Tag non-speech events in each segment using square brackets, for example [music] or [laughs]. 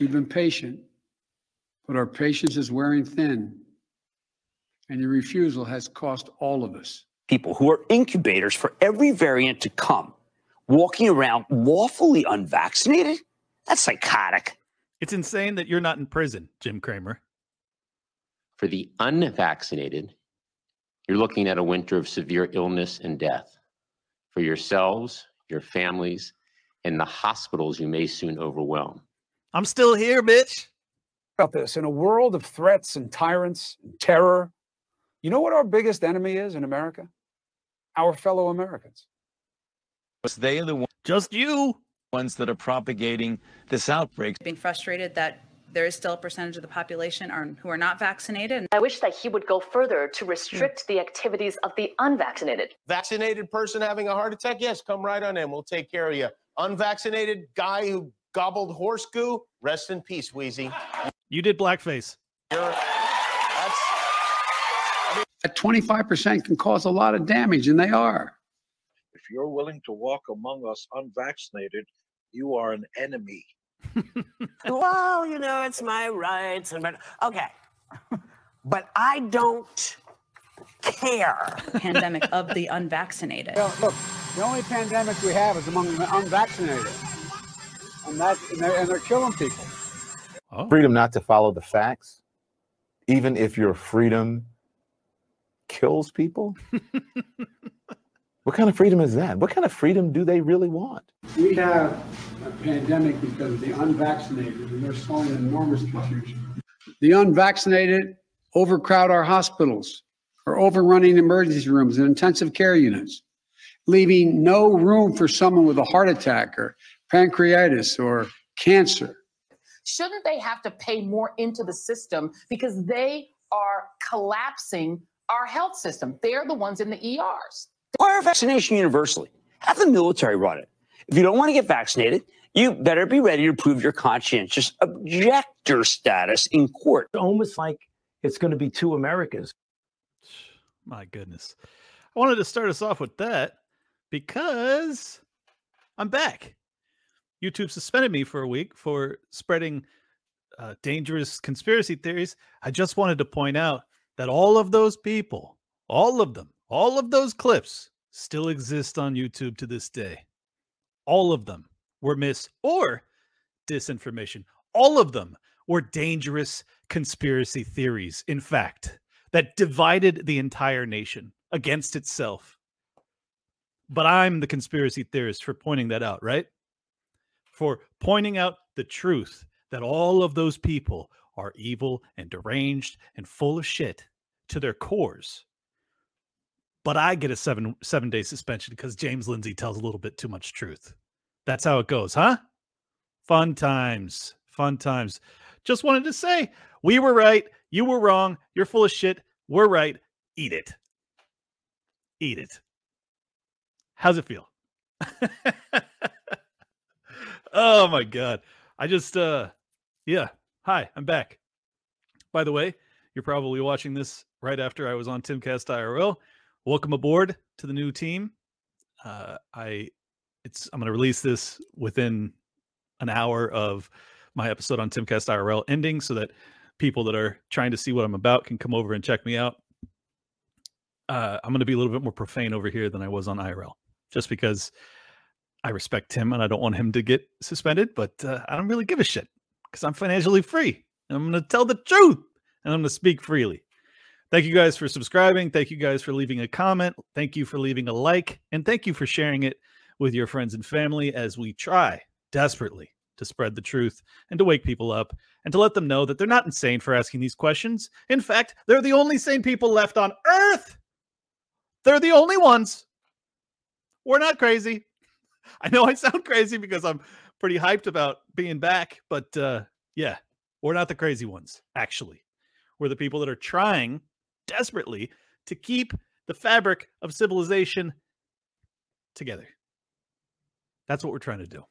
We've been patient, but our patience is wearing thin, and your refusal has cost all of us. People who are incubators for every variant to come, walking around lawfully unvaccinated? That's psychotic. It's insane that you're not in prison, Jim Cramer. For the unvaccinated, you're looking at a winter of severe illness and death. For yourselves, your families, and the hospitals you may soon overwhelm. I'm still here, bitch. About this, in a world of threats and tyrants and terror, you know what our biggest enemy is in America? Our fellow Americans. Because they are the ones, Just you. ones that are propagating this outbreak. being frustrated that there is still a percentage of the population are, who are not vaccinated. I wish that he would go further to restrict hmm. the activities of the unvaccinated. Vaccinated person having a heart attack? Yes, come right on in. We'll take care of you. Unvaccinated guy who gobbled horse goo? Rest in peace, Wheezy. You did blackface. You're, that's, That 25% can cause a lot of damage, and they are. If you're willing to walk among us unvaccinated, you are an enemy. [laughs] well, you know, it's my rights, and but okay, but I don't care. Pandemic of the unvaccinated. Well, look, the only pandemic we have is among the unvaccinated, and that's and they're, and they're killing people. Oh. freedom not to follow the facts, even if your freedom kills people? [laughs] what kind of freedom is that? What kind of freedom do they really want? We have a pandemic because of the unvaccinated, and they're showing enormous confusion. The unvaccinated overcrowd our hospitals, are overrunning emergency rooms and intensive care units, leaving no room for someone with a heart attack or pancreatitis or cancer. Shouldn't they have to pay more into the system because they are collapsing our health system? They're the ones in the ERs. Require vaccination universally. Have the military run it. If you don't want to get vaccinated, you better be ready to prove your conscientious objector status in court. Almost like it's going to be two Americas. My goodness. I wanted to start us off with that because I'm back. YouTube suspended me for a week for spreading uh, dangerous conspiracy theories. I just wanted to point out that all of those people, all of them, all of those clips still exist on YouTube to this day. All of them were mis or disinformation. All of them were dangerous conspiracy theories, in fact, that divided the entire nation against itself. But I'm the conspiracy theorist for pointing that out, right? For pointing out the truth that all of those people are evil and deranged and full of shit to their cores. But I get a seven seven day suspension because James Lindsay tells a little bit too much truth. That's how it goes, huh? Fun times, fun times. Just wanted to say we were right, you were wrong, you're full of shit, we're right. Eat it. Eat it. How's it feel? [laughs] oh my god. I just uh yeah. Hi, I'm back. By the way, you're probably watching this right after I was on Timcast IRL. Welcome aboard to the new team. Uh I it's I'm going to release this within an hour of my episode on Timcast IRL ending so that people that are trying to see what I'm about can come over and check me out. Uh, I'm going to be a little bit more profane over here than I was on IRL, just because I respect him and I don't want him to get suspended. But uh, I don't really give a shit because I'm financially free and I'm going to tell the truth and I'm going to speak freely. Thank you guys for subscribing. Thank you guys for leaving a comment. Thank you for leaving a like. And thank you for sharing it with your friends and family as we try desperately to spread the truth and to wake people up and to let them know that they're not insane for asking these questions. In fact, they're the only sane people left on earth. They're the only ones. We're not crazy. I know I sound crazy because I'm pretty hyped about being back, but uh, yeah, we're not the crazy ones, actually. We're the people that are trying desperately to keep the fabric of civilization together. That's what we're trying to do.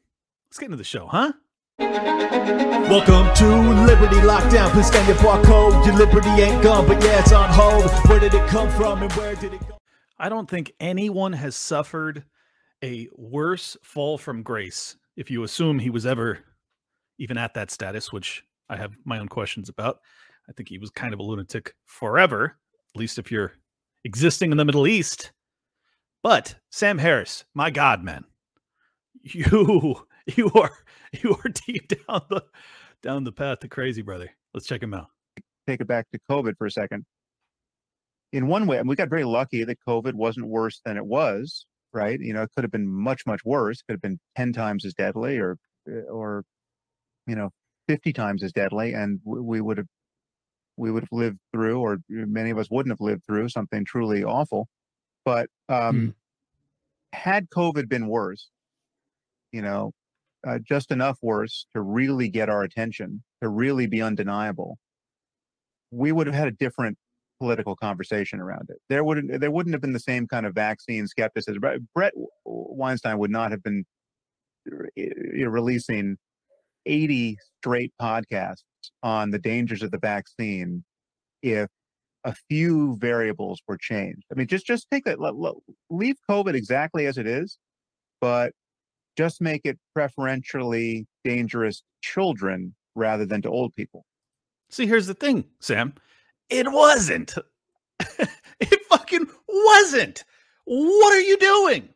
Let's get into the show, huh? Welcome to Liberty Lockdown. Please scan your barcode. Your liberty ain't gone, but yeah, it's on hold. Where did it come from and where did it go? I don't think anyone has suffered a worse fall from grace if you assume he was ever even at that status, which I have my own questions about. I think he was kind of a lunatic forever, at least if you're existing in the Middle East. But Sam Harris, my God, man, you [laughs] you are you are deep down the down the path to crazy, brother. Let's check him out. take it back to COVID for a second. In one way, and we got very lucky that COVID wasn't worse than it was, right? You know, it could have been much, much worse. Could have been ten times as deadly, or, uh, or, you know, fifty times as deadly, and we would have, we would have lived through, or many of us wouldn't have lived through something truly awful. But um, had COVID been worse, you know, uh, just enough worse to really get our attention, to really be undeniable, we would have had a different political conversation around it. There wouldn't there wouldn't have been the same kind of vaccine skepticism. Bret Weinstein would not have been releasing 80 straight podcasts on the dangers of the vaccine if a few variables were changed. I mean, just just take that, leave COVID exactly as it is, but just make it preferentially dangerous to children rather than to old people. See, here's the thing, Sam. It wasn't. [laughs] it fucking wasn't. What are you doing?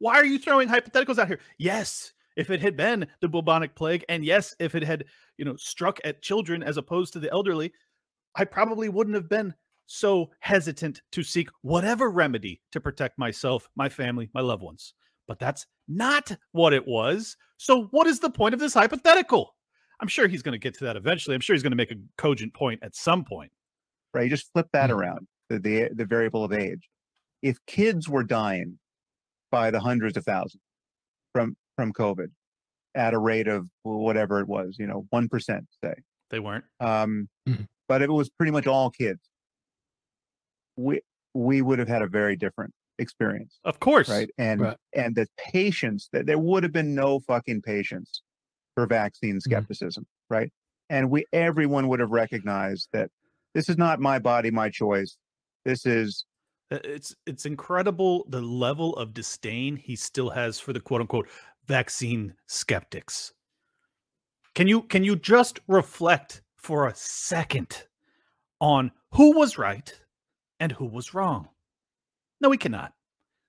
Why are you throwing hypotheticals out here? Yes, if it had been the bubonic plague, and yes, if it had, you know, struck at children as opposed to the elderly, I probably wouldn't have been so hesitant to seek whatever remedy to protect myself, my family, my loved ones. But that's not what it was. So, what is the point of this hypothetical? I'm sure he's going to get to that eventually. I'm sure he's going to make a cogent point at some point. Right? You just flip that Mm. around, the, the the variable of age. If kids were dying by the hundreds of thousands from from COVID at a rate of whatever it was, you know, one percent, say, They weren't. um, but if it was pretty much all kids, we we would have had a very different experience. Of course. right? And Right. and the patience that there would have been no fucking patience for vaccine Mm-hmm. skepticism, right? And we everyone would have recognized that this is not my body, my choice. This is Uh, It's it's incredible the level of disdain he still has for the quote unquote vaccine skeptics. Can you can you just reflect for a second on who was right and who was wrong? No, we cannot.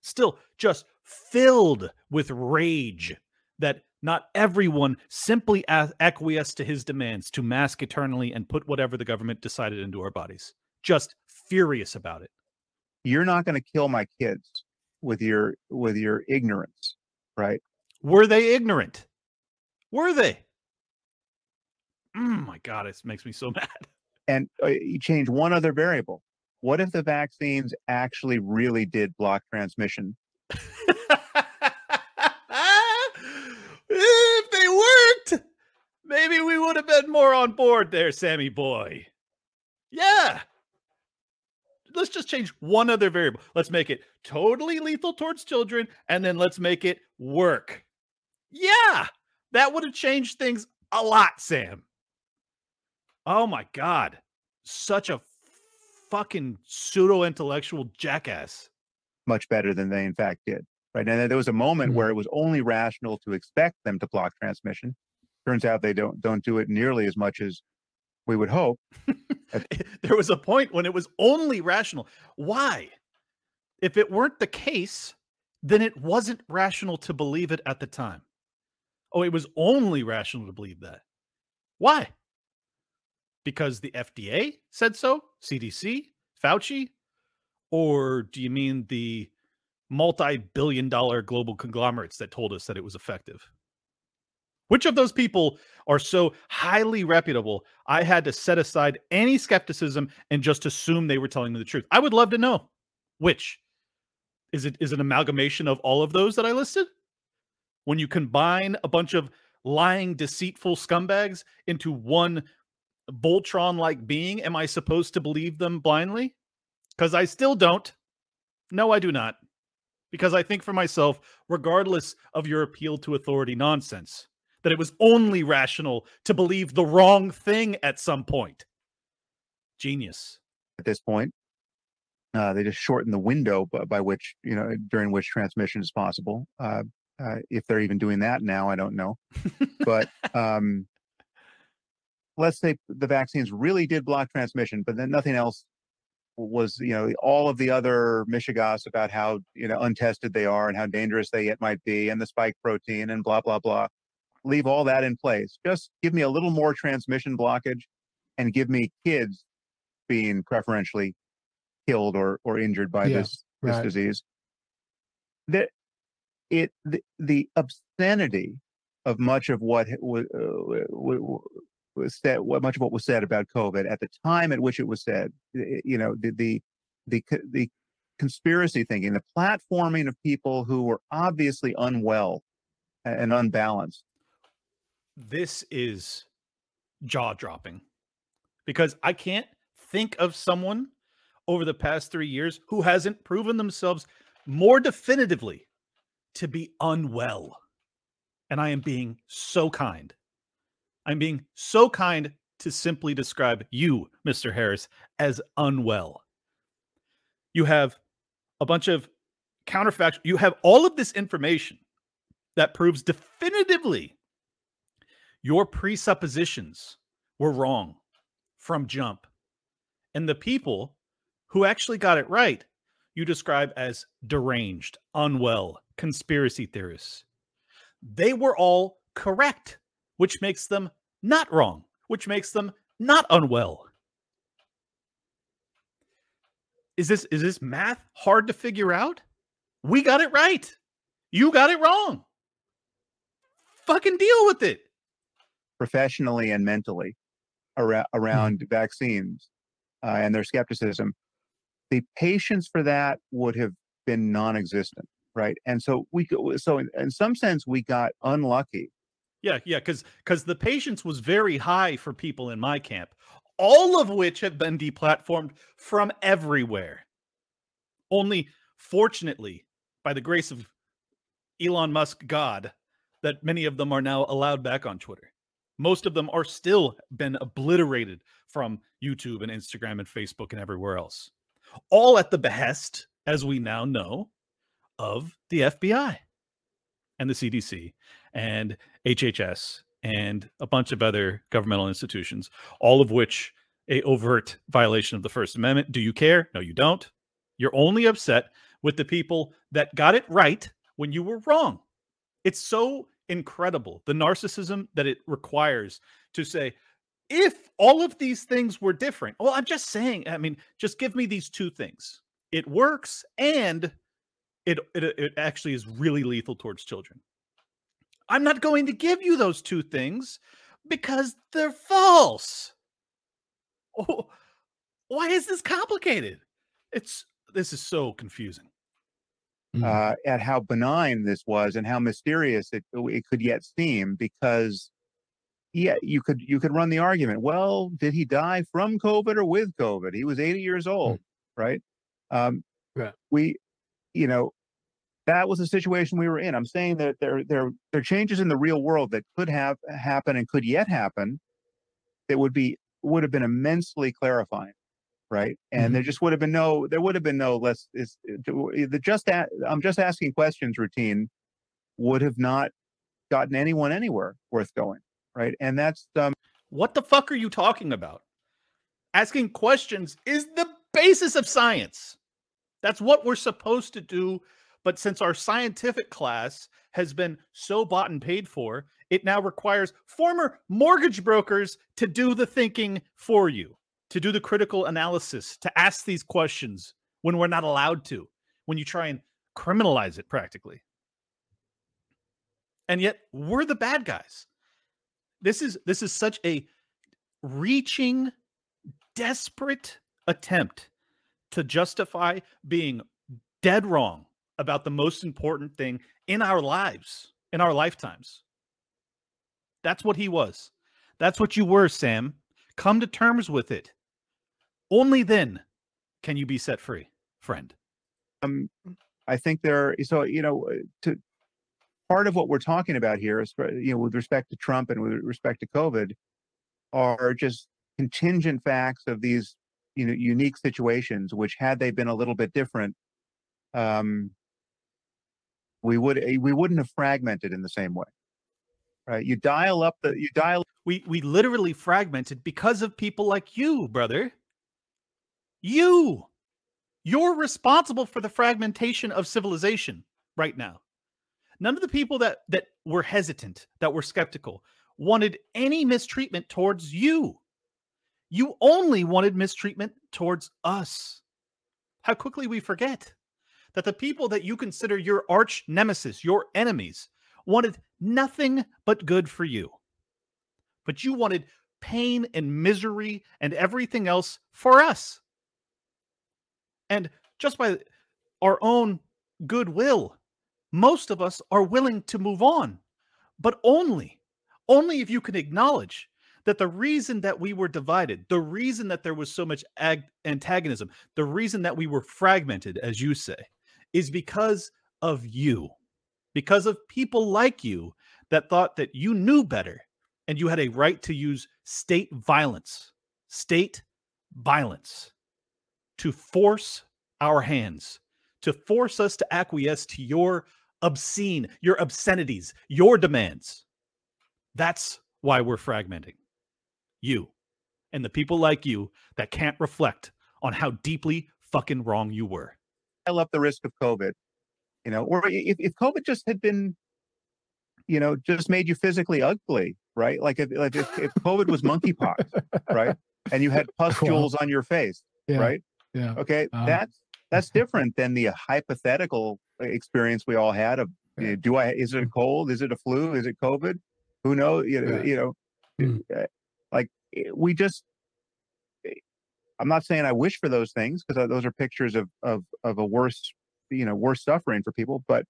Still just filled with rage that not everyone simply acquiesced to his demands to mask eternally and put whatever the government decided into our bodies. Just furious about it. you're not going to kill my kids with your with your ignorance, right? Were they ignorant? Were they? Mm, my God, it makes me so [laughs] mad. And uh, you change one other variable. What if the vaccines actually really did block transmission? [laughs] if they worked, maybe we would have been more on board there, Sammy boy. Yeah. Let's just change one other variable. Let's make it totally lethal towards children, and then let's make it work. Yeah, that would have changed things a lot, Sam. Oh my God. Such a fucking pseudo intellectual jackass. much better than they in fact did. Right. And there was a moment mm-hmm. where it was only rational to expect them to block transmission. Turns out they don't don't do it nearly as much as we would hope. [laughs] there was a point when it was only rational. Why? If it weren't the case, then it wasn't rational to believe it at the time. Oh, it was only rational to believe that. Why? Because the FDA said so? CDC? Fauci? Or do you mean the multi billion dollar global conglomerates that told us that it was effective? Which of those people are so highly reputable? I had to set aside any skepticism and just assume they were telling me the truth. I would love to know which. Is it is an amalgamation of all of those that I listed? When you combine a bunch of lying, deceitful scumbags into one Voltron like being, am I supposed to believe them blindly? Because I still don't. No, I do not. Because I think for myself, regardless of your appeal to authority nonsense, that it was only rational to believe the wrong thing at some point. Genius. At this point, uh, they just shorten the window by, by which you know during which transmission is possible. Uh, uh, if they're even doing that now, I don't know. but [laughs] um, let's say the vaccines really did block transmission, but then nothing else was, you know, all of the other mishigas about how, you know, untested they are and how dangerous they yet might be and the spike protein and blah, blah, blah. Leave all that in place. Just give me a little more transmission blockage and give me kids being preferentially killed or, or injured by Yeah, this, this right. disease. That it, the, the obscenity of much of what was, uh, was said, what much of what was said about COVID at the time at which it was said, you know, the the the the conspiracy thinking, the platforming of people who were obviously unwell and unbalanced. This is jaw dropping because I can't think of someone over the past three years who hasn't proven themselves more definitively to be unwell. And I am being so kind. I'm being so kind to simply describe you, Mr. Harris, as unwell. You have a bunch of counterfactual, you have all of this information that proves definitively your presuppositions were wrong from jump. And the people who actually got it right, you describe as deranged, unwell, conspiracy theorists. They were all correct, which makes them not wrong, which makes them not unwell. Is this is this math hard to figure out? We got it right. You got it wrong. Fucking deal with it. Professionally and mentally around, around vaccines uh, and their skepticism, the patience for that would have been non-existent, right? And so we, go- so in, in some sense, we got unlucky. Yeah, yeah, because because the patience was very high for people in my camp, all of which have been deplatformed from everywhere. Only, fortunately, by the grace of Elon Musk God, that many of them are now allowed back on Twitter. Most of them are still been obliterated from YouTube and Instagram and Facebook and everywhere else. All at the behest, as we now know, of the FBI and the CDC and HHS and a bunch of other governmental institutions, all of which a overt violation of the First Amendment. Do you care? No, you don't. You're only upset with the people that got it right when you were wrong. It's so incredible the narcissism that it requires to say, if all of these things were different, well, I'm just saying, I mean, just give me these two things. It works and it, it, it actually is really lethal towards children. I'm not going to give you those two things because they're false. Oh, why is this complicated? It's this is so confusing. Uh, at how benign this was and how mysterious it, it could yet seem because yeah you could you could run the argument well did he die from covid or with covid? He was 80 years old right? Um Right. we you know that was the situation we were in. I'm saying that there there there are changes in the real world that could have happened and could yet happen that would be would have been immensely clarifying right? And mm-hmm. there just would have been no, there would have been no less. It's uh, eh, the just a, I'm just asking questions routine would have not gotten anyone anywhere worth going, right? And that's um. What the fuck are you talking about? Asking questions is the basis of science. That's what we're supposed to do. But since our scientific class has been so bought and paid for, it now requires former mortgage brokers to do the thinking for you, to do the critical analysis, to ask these questions when we're not allowed to, when you try and criminalize it practically. And yet we're the bad guys. This is this is such a reaching desperate attempt to justify being dead wrong about the most important thing in our lives, in our lifetimes. That's what he was. That's what you were, Sam. Come to terms with it. Only then can you be set free, friend. um, I think there. Are, So you know, uh, to part of what we're talking about here is, you know, with respect to Trump and with respect to COVID, are just contingent facts of these, you know, unique situations. Which, had they been a little bit different, um, we would eh, we wouldn't have fragmented in the same way, right? You dial up the you dial We we literally fragmented because of people like you, brother. You. You're responsible for the fragmentation of civilization right now. None of the people that that were hesitant, that were skeptical, wanted any mistreatment towards you. You only wanted mistreatment towards us. How quickly we forget that the people that you consider your arch nemesis, your enemies, wanted nothing but good for you. But you wanted pain and misery and everything else for us. And just by our own goodwill, most of us are willing to move on, but only, only if you can acknowledge that the reason that we were divided, the reason that there was so much ag- antagonism, the reason that we were fragmented, as you say, is because of you, because of people like you that thought that you knew better and you had a right to use state violence, state violence to force our hands, to force us to acquiesce to your obscene, your obscenities, your demands. That's why we're fragmenting you and the people like you that can't reflect on how deeply fucking wrong you were. pile up the risk of COVID. You know, or if, if COVID just had been, you know, just made you physically ugly, right? Like if like if, if COVID was monkeypox, right? And you had [laughs] pustules on your face, Yeah. right? Yeah. Okay, Uh, that's that's [laughs] different than the hypothetical experience we all had of you know, do I is it a cold? Is it a flu? Is it COVID? Who knows? You know, Yeah. you know, uh, like eh, we just. eh, I'm not saying I wish for those things because those are pictures of of of a worse, you know, worse suffering for people. But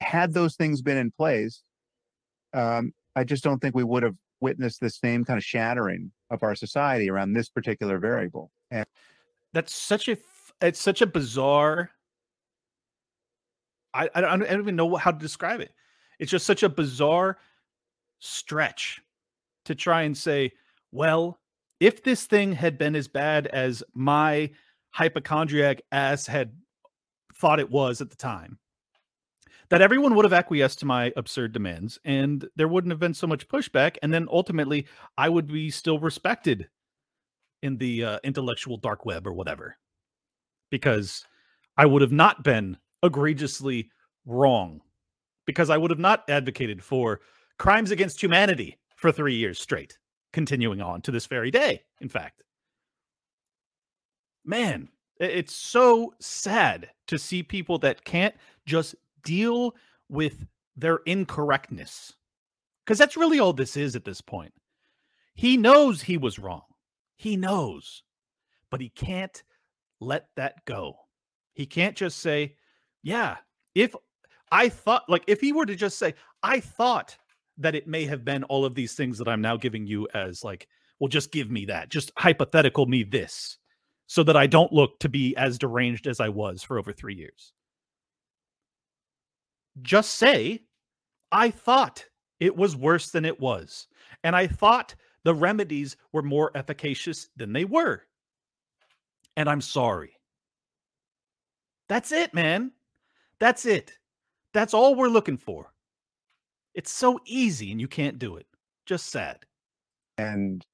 had those things been in place, um, I just don't think we would have witnessed the same kind of shattering of our society around this particular variable. And That's such a it's such a bizarre I I don't, I don't even know how to describe it. It's just such a bizarre stretch to try and say, well, if this thing had been as bad as my hypochondriac ass had thought it was at the time, that everyone would have acquiesced to my absurd demands and there wouldn't have been so much pushback. And then ultimately, I would be still respected in the uh, intellectual dark web or whatever because I would have not been egregiously wrong because I would have not advocated for crimes against humanity for three years straight, continuing on to this very day, in fact. Man, it's so sad to see people that can't just deal with their incorrectness. Because that's really all this is at this point. He knows he was wrong. He knows, but he can't let that go. He can't just say, Yeah, if I thought, like, if he were to just say, I thought that it may have been all of these things that I'm now giving you as, like, well, just give me that, just hypothetical me this, so that I don't look to be as deranged as I was for over three years. Just say, I thought it was worse than it was. And I thought the remedies were more efficacious than they were. And I'm sorry. That's it, man. That's it. That's all we're looking for. It's so easy and you can't do it. Just sad. and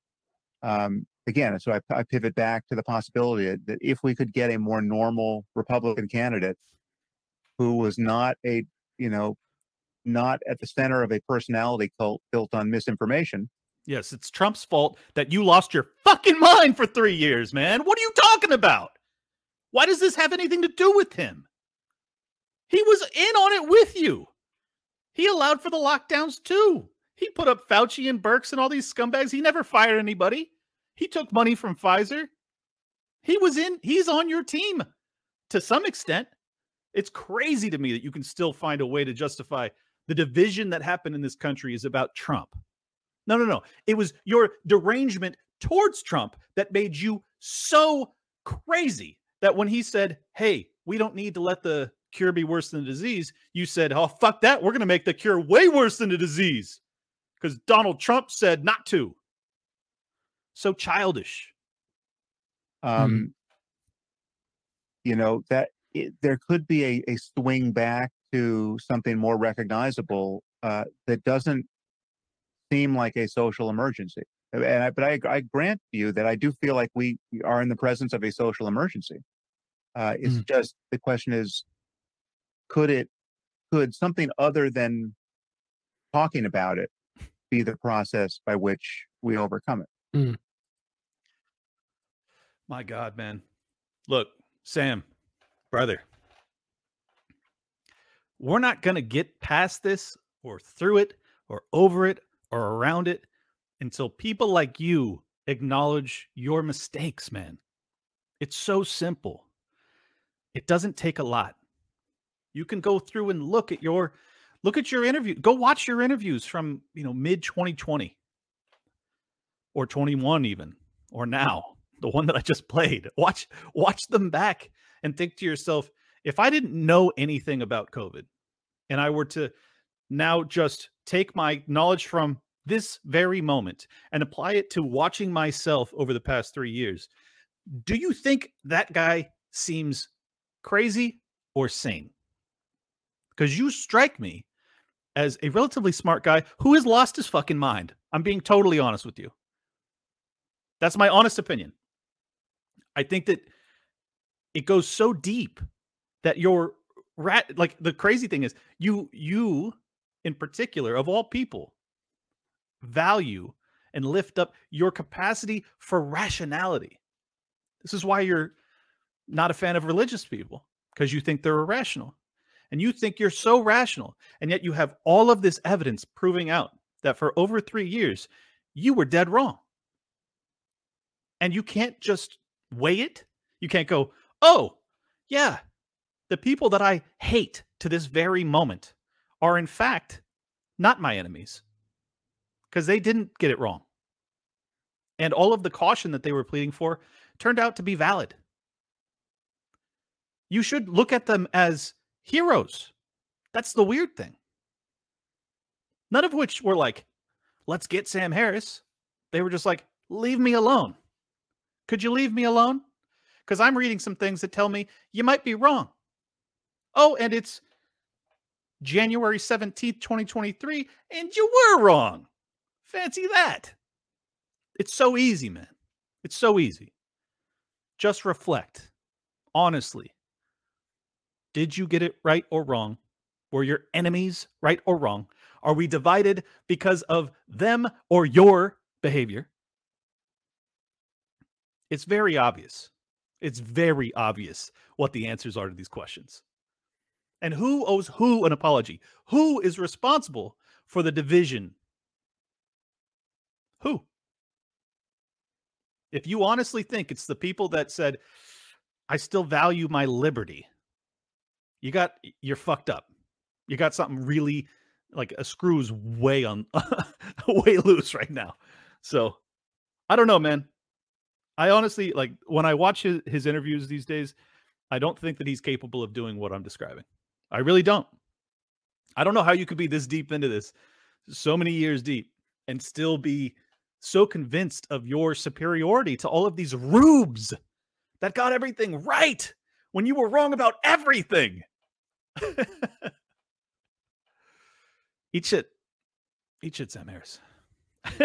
um, again, so I, I pivot back to the possibility that- that if we could get a more normal Republican candidate who was not a, you know, not at the center of a personality cult built on misinformation, Yes, it's Trump's fault that you lost your fucking mind for three years, man. What are you talking about? Why does this have anything to do with him? He was in on it with you. He allowed for the lockdowns too. He put up Fauci and Birx and all these scumbags. He never fired anybody. He took money from Pfizer. He was in, he's on your team to some extent. It's crazy to me that you can still find a way to justify the division that happened in this country is about Trump. No, no, no. It was your derangement towards Trump that made you so crazy that when he said, Hey, we don't need to let the cure be worse than the disease, you said, Oh, fuck that. We're going to make the cure way worse than the disease because Donald Trump said not to. So childish. um, you know that it, there could be a, a swing back to something more recognizable uh, that doesn't seem like a social emergency. And I, but I, I grant you that I do feel like we we are in the presence of a social emergency. Uh, it's just the question is, could it, could something other than talking about it be the process by which we overcome it? My God, man. Look, Sam, brother, we're not going to get past this or through it or over it or around it until people like you acknowledge your mistakes, man. It's so simple. It doesn't take a lot. You can go through and look at your look at your interview. Go watch your interviews from, you know, mid 2020 or 21 even or now the one that i just played watch watch them back and think to yourself if i didn't know anything about covid and i were to now just take my knowledge from this very moment and apply it to watching myself over the past 3 years do you think that guy seems crazy or sane? Because you strike me as a relatively smart guy who has lost his fucking mind. I'm being totally honest with you. That's my honest opinion. I think that it goes so deep that you're rat like the crazy thing is you you in particular of all people value and lift up your capacity for rationality. This is why you're not a fan of religious people because you think they're irrational. And you think you're so rational and yet you have all of this evidence proving out that for over 3 years you were dead wrong and you can't just weigh it. You can't go, oh, yeah, the people that I hate to this very moment are in fact not my enemies because they didn't get it wrong. And all of the caution that they were pleading for turned out to be valid. You should look at them as heroes. That's the weird thing. None of which were like, let's get Sam Harris. They were just like, leave me alone. Could you leave me alone? Because I'm reading some things that tell me you might be wrong. Oh, and it's January 17th, 2023, and you were wrong. Fancy that. It's so easy, man. It's so easy. Just reflect. Honestly, did you get it right or wrong? Were your enemies right or wrong? Are we divided because of them or your behavior? It's very obvious. It's very obvious what the answers are to these questions. And who owes who an apology? Who is responsible for the division? Who? If you honestly think it's the people that said, I still value my liberty, you got, you're fucked up. You got something really like a screw's way on, [laughs] way loose right now. So I don't know, man. I honestly like when I watch his, his interviews these days, I don't think that he's capable of doing what I'm describing. I really don't. I don't know how you could be this deep into this, so many years deep, and still be so convinced of your superiority to all of these rubes that got everything right when you were wrong about everything. [laughs] Eat shit. Eat shit, Sam Harris. [laughs]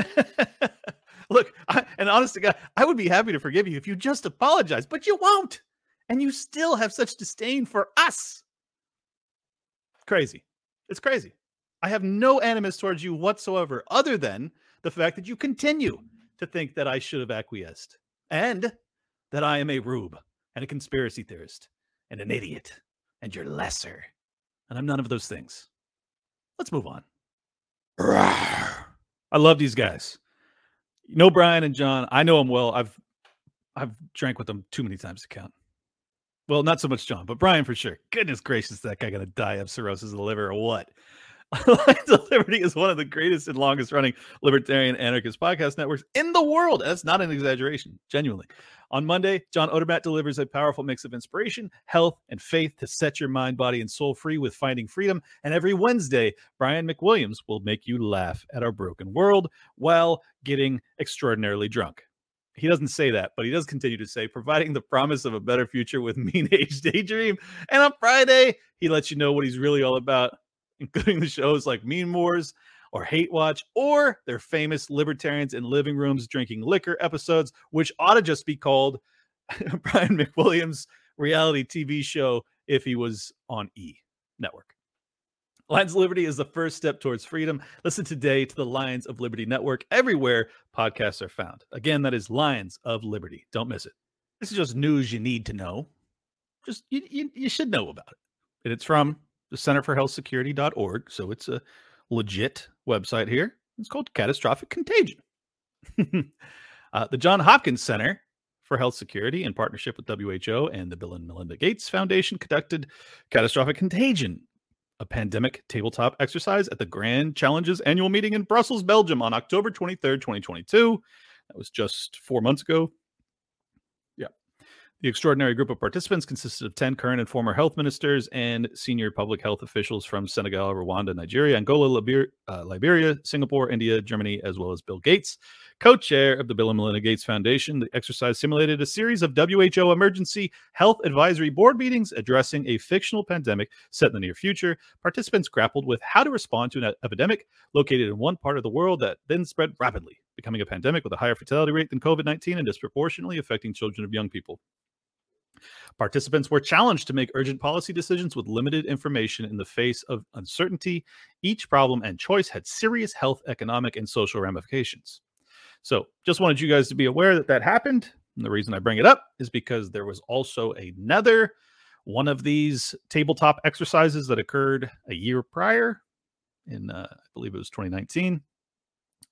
Look, I, and honest to God, I would be happy to forgive you if you just apologize, but you won't. And you still have such disdain for us. Crazy. It's crazy. I have no animus towards you whatsoever, other than the fact that you continue to think that I should have acquiesced and that I am a rube and a conspiracy theorist and an idiot and you're lesser. And I'm none of those things. Let's move on. I love these guys. You know Brian and John. I know them well. I've I've drank with them too many times to count. Well, not so much John, but Brian for sure. Goodness gracious, that guy gonna die of cirrhosis of the liver or what? [laughs] Of Liberty is one of the greatest and longest running libertarian anarchist podcast networks in the world. That's not an exaggeration, genuinely. On Monday, John Odermatt delivers a powerful mix of inspiration, health, and faith to set your mind, body, and soul free with finding freedom. And every Wednesday, Brian McWilliams will make you laugh at our broken world while getting extraordinarily drunk. He doesn't say that, but he does continue to say, providing the promise of a better future with [laughs] Mean Age Daydream. And on Friday, he lets you know what he's really all about including the shows like Mean Wars, or hate watch, or their famous libertarians in living rooms drinking liquor episodes, which ought to just be called [laughs] Brian McWilliams' reality TV show if he was on E Network. Lions of Liberty is the first step towards freedom. Listen today to the Lions of Liberty Network everywhere podcasts are found. Again, that is Lions of Liberty. Don't miss it. This is just news you need to know. Just you, you, you should know about it. And it's from the Center for Health Security.org. So it's a legit website here. It's called Catastrophic Contagion. [laughs] uh, the John Hopkins Center for Health Security, in partnership with WHO and the Bill and Melinda Gates Foundation, conducted Catastrophic Contagion, a pandemic tabletop exercise at the Grand Challenges annual meeting in Brussels, Belgium on October 23rd, 2022. That was just four months ago. The extraordinary group of participants consisted of 10 current and former health ministers and senior public health officials from Senegal, Rwanda, Nigeria, Angola, Liber- uh, Liberia, Singapore, India, Germany, as well as Bill Gates, co chair of the Bill and Melinda Gates Foundation. The exercise simulated a series of WHO emergency health advisory board meetings addressing a fictional pandemic set in the near future. Participants grappled with how to respond to an epidemic located in one part of the world that then spread rapidly, becoming a pandemic with a higher fatality rate than COVID 19 and disproportionately affecting children of young people. Participants were challenged to make urgent policy decisions with limited information in the face of uncertainty. Each problem and choice had serious health, economic, and social ramifications. So, just wanted you guys to be aware that that happened. And the reason I bring it up is because there was also another one of these tabletop exercises that occurred a year prior in, uh, I believe it was 2019,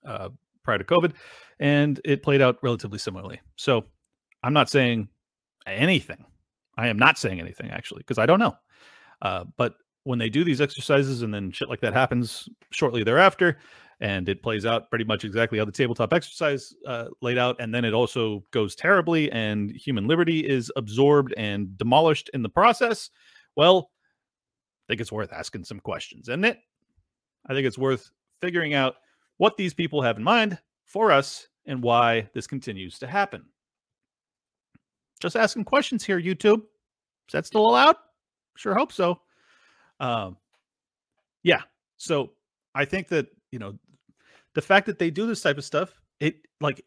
uh, prior to COVID, and it played out relatively similarly. So, I'm not saying anything. I am not saying anything actually because I don't know. Uh, but when they do these exercises and then shit like that happens shortly thereafter, and it plays out pretty much exactly how the tabletop exercise uh, laid out, and then it also goes terribly, and human liberty is absorbed and demolished in the process. Well, I think it's worth asking some questions, isn't it? I think it's worth figuring out what these people have in mind for us and why this continues to happen. Just asking questions here, YouTube. Is that still allowed? Sure hope so. Um, yeah. So I think that, you know, the fact that they do this type of stuff, it like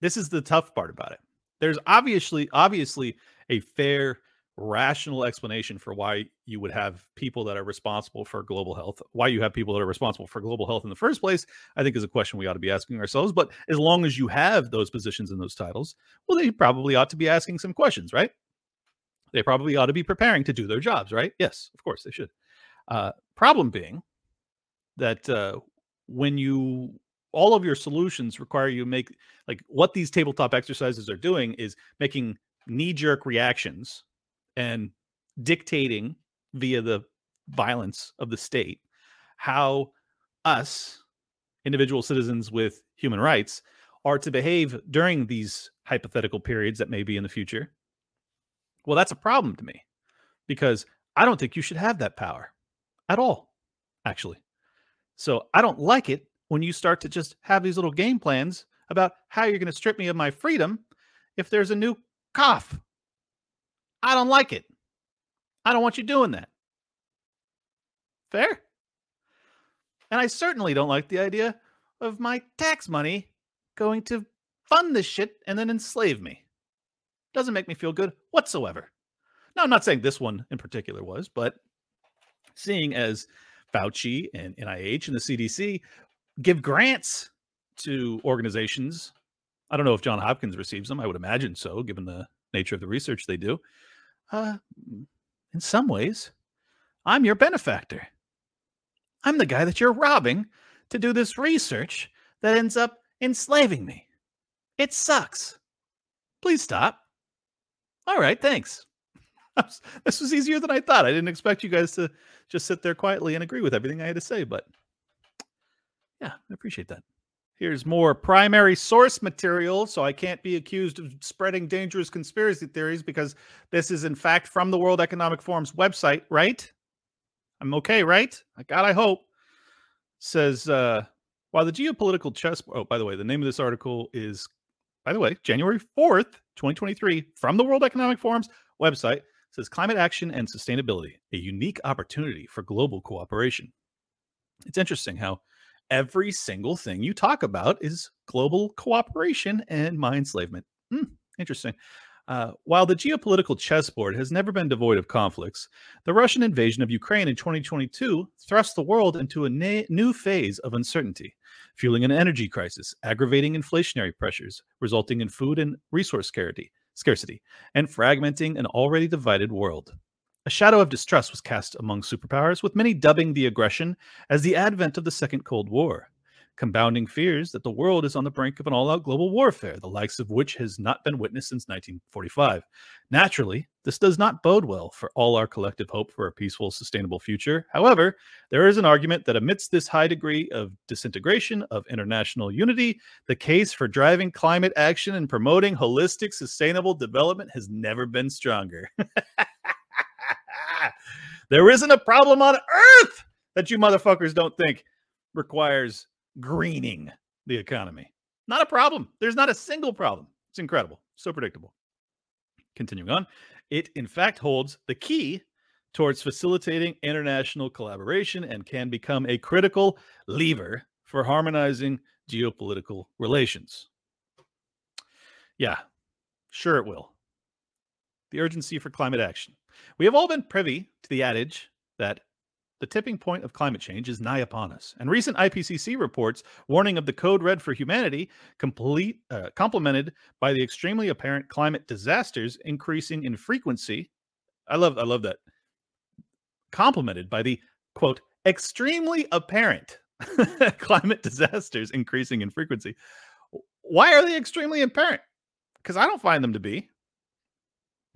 this is the tough part about it. There's obviously, obviously a fair, rational explanation for why you would have people that are responsible for global health. Why you have people that are responsible for global health in the first place, I think is a question we ought to be asking ourselves. But as long as you have those positions and those titles, well, they probably ought to be asking some questions, right? They probably ought to be preparing to do their jobs, right? Yes, of course they should. Uh, problem being that uh, when you all of your solutions require you make like what these tabletop exercises are doing is making knee-jerk reactions and dictating via the violence of the state how us individual citizens with human rights are to behave during these hypothetical periods that may be in the future well that's a problem to me because i don't think you should have that power at all actually so i don't like it when you start to just have these little game plans about how you're going to strip me of my freedom if there's a new cough. I don't like it. I don't want you doing that. Fair? And I certainly don't like the idea of my tax money going to fund this shit and then enslave me. Doesn't make me feel good whatsoever. Now, I'm not saying this one in particular was, but seeing as Fauci and NIH and the CDC give grants to organizations. I don't know if John Hopkins receives them. I would imagine so, given the nature of the research they do. Uh, in some ways, I'm your benefactor. I'm the guy that you're robbing to do this research that ends up enslaving me. It sucks. Please stop. All right, thanks. [laughs] this was easier than I thought. I didn't expect you guys to just sit there quietly and agree with everything I had to say, but yeah, I appreciate that. Here's more primary source material, so I can't be accused of spreading dangerous conspiracy theories because this is, in fact, from the World Economic Forum's website, right? I'm okay, right? God, I hope. Says, uh, while the geopolitical chess. Oh, by the way, the name of this article is, by the way, January 4th, 2023, from the World Economic Forum's website. Says climate action and sustainability, a unique opportunity for global cooperation. It's interesting how every single thing you talk about is global cooperation and my enslavement. Hmm, interesting. Uh, while the geopolitical chessboard has never been devoid of conflicts, the Russian invasion of Ukraine in 2022 thrust the world into a na- new phase of uncertainty, fueling an energy crisis, aggravating inflationary pressures, resulting in food and resource scarcity, scarcity, and fragmenting an already divided world. A shadow of distrust was cast among superpowers, with many dubbing the aggression as the advent of the Second Cold War, compounding fears that the world is on the brink of an all out global warfare, the likes of which has not been witnessed since 1945. Naturally, this does not bode well for all our collective hope for a peaceful, sustainable future. However, there is an argument that amidst this high degree of disintegration of international unity, the case for driving climate action and promoting holistic, sustainable development has never been stronger. [laughs] there isn't a problem on earth that you motherfuckers don't think requires greening the economy. Not a problem. There's not a single problem. It's incredible. So predictable. Continuing on, it in fact holds the key towards facilitating international collaboration and can become a critical lever for harmonizing geopolitical relations. Yeah, sure it will. The urgency for climate action. We have all been privy to the adage that the tipping point of climate change is nigh upon us. And recent IPCC reports warning of the code red for humanity, complete, uh, complemented by the extremely apparent climate disasters increasing in frequency. I love, I love that. Complemented by the quote extremely apparent [laughs] climate disasters increasing in frequency. Why are they extremely apparent? Because I don't find them to be.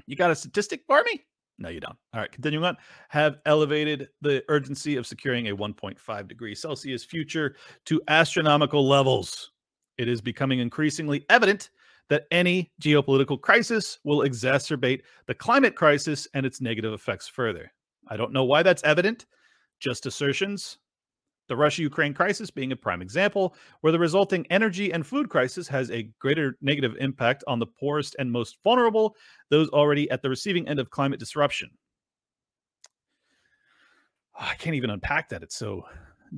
You got a statistic for me? No, you don't. All right, continuing on, have elevated the urgency of securing a 1.5 degree Celsius future to astronomical levels. It is becoming increasingly evident that any geopolitical crisis will exacerbate the climate crisis and its negative effects further. I don't know why that's evident, just assertions. The Russia Ukraine crisis being a prime example, where the resulting energy and food crisis has a greater negative impact on the poorest and most vulnerable, those already at the receiving end of climate disruption. Oh, I can't even unpack that. It's so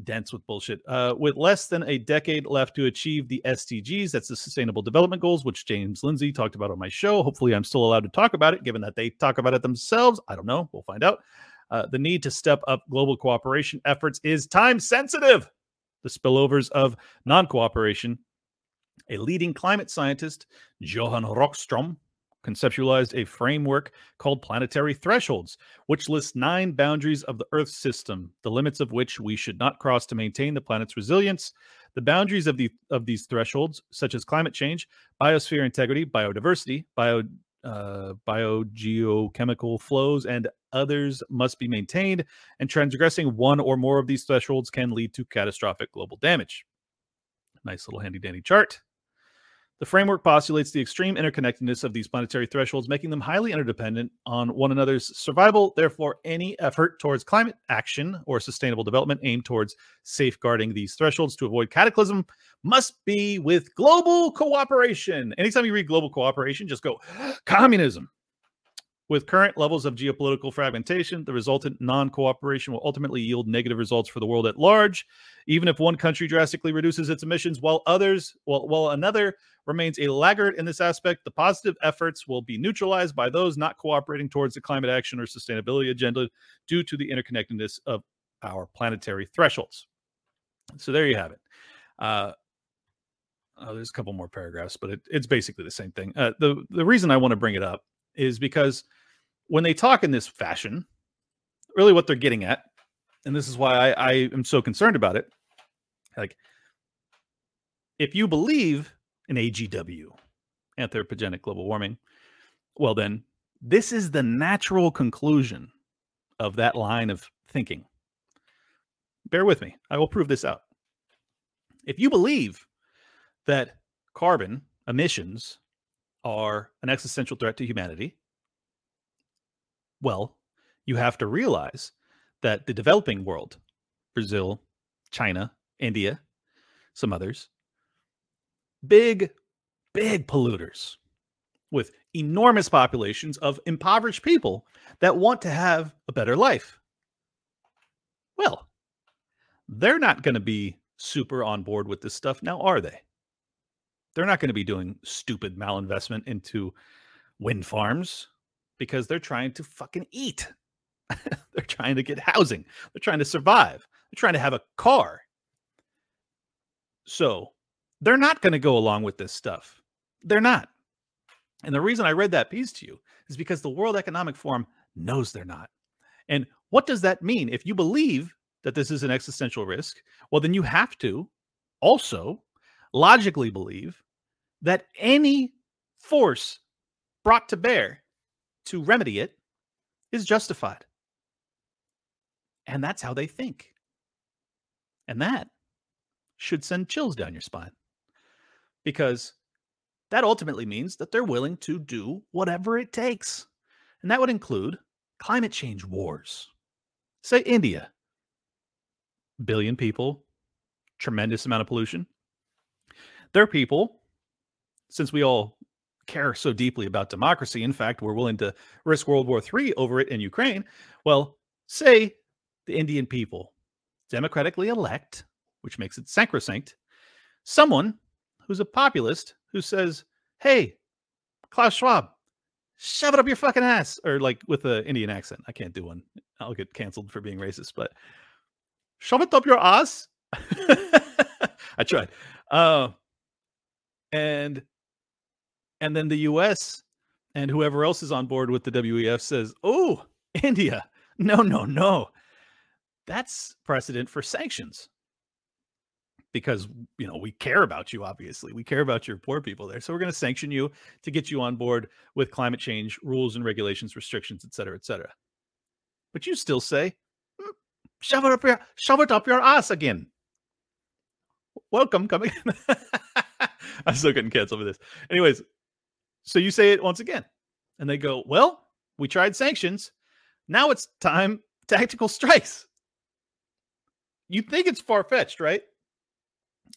dense with bullshit. Uh, with less than a decade left to achieve the SDGs, that's the Sustainable Development Goals, which James Lindsay talked about on my show. Hopefully, I'm still allowed to talk about it, given that they talk about it themselves. I don't know. We'll find out. Uh, the need to step up global cooperation efforts is time sensitive. The spillovers of non cooperation. A leading climate scientist, Johan Rockstrom, conceptualized a framework called planetary thresholds, which lists nine boundaries of the Earth system, the limits of which we should not cross to maintain the planet's resilience. The boundaries of the of these thresholds, such as climate change, biosphere integrity, biodiversity, bio uh, biogeochemical flows, and others must be maintained, and transgressing one or more of these thresholds can lead to catastrophic global damage. Nice little handy dandy chart. The framework postulates the extreme interconnectedness of these planetary thresholds, making them highly interdependent on one another's survival. Therefore, any effort towards climate action or sustainable development aimed towards safeguarding these thresholds to avoid cataclysm must be with global cooperation. Anytime you read global cooperation, just go communism. With current levels of geopolitical fragmentation, the resultant non cooperation will ultimately yield negative results for the world at large. Even if one country drastically reduces its emissions while others, while, while another remains a laggard in this aspect, the positive efforts will be neutralized by those not cooperating towards the climate action or sustainability agenda due to the interconnectedness of our planetary thresholds. So there you have it. Uh, oh, there's a couple more paragraphs, but it, it's basically the same thing. Uh, the the reason I want to bring it up is because when they talk in this fashion, really what they're getting at, and this is why I, I am so concerned about it. Like, if you believe in AGW, anthropogenic global warming, well, then this is the natural conclusion of that line of thinking. Bear with me, I will prove this out. If you believe that carbon emissions are an existential threat to humanity, well, you have to realize that the developing world, Brazil, China, India, some others, big, big polluters with enormous populations of impoverished people that want to have a better life. Well, they're not going to be super on board with this stuff. Now, are they? They're not going to be doing stupid malinvestment into wind farms because they're trying to fucking eat. [laughs] they're trying to get housing. They're trying to survive. They're trying to have a car. So they're not going to go along with this stuff. They're not. And the reason I read that piece to you is because the World Economic Forum knows they're not. And what does that mean? If you believe that this is an existential risk, well, then you have to also logically believe that any force brought to bear to remedy it is justified. And that's how they think. And that should send chills down your spine because that ultimately means that they're willing to do whatever it takes. And that would include climate change wars. Say India, billion people, tremendous amount of pollution. Their people, since we all care so deeply about democracy, in fact, we're willing to risk World War III over it in Ukraine. Well, say the Indian people democratically elect, which makes it sacrosanct, someone who's a populist who says, Hey, Klaus Schwab, shove it up your fucking ass, or like with an Indian accent. I can't do one. I'll get canceled for being racist, but shove it up your ass. [laughs] I tried. Uh, and and then the US and whoever else is on board with the WEF says, "Oh, [laughs] India. No, no, no. That's precedent for sanctions." Because, you know, we care about you obviously. We care about your poor people there. So we're going to sanction you to get you on board with climate change rules and regulations, restrictions, et cetera, et cetera. But you still say, "Mm, shove it up your shove it up your ass again. Welcome coming. [laughs] I'm still getting canceled for this. Anyways, so you say it once again, and they go, "Well, we tried sanctions. Now it's time tactical strikes." You think it's far fetched, right?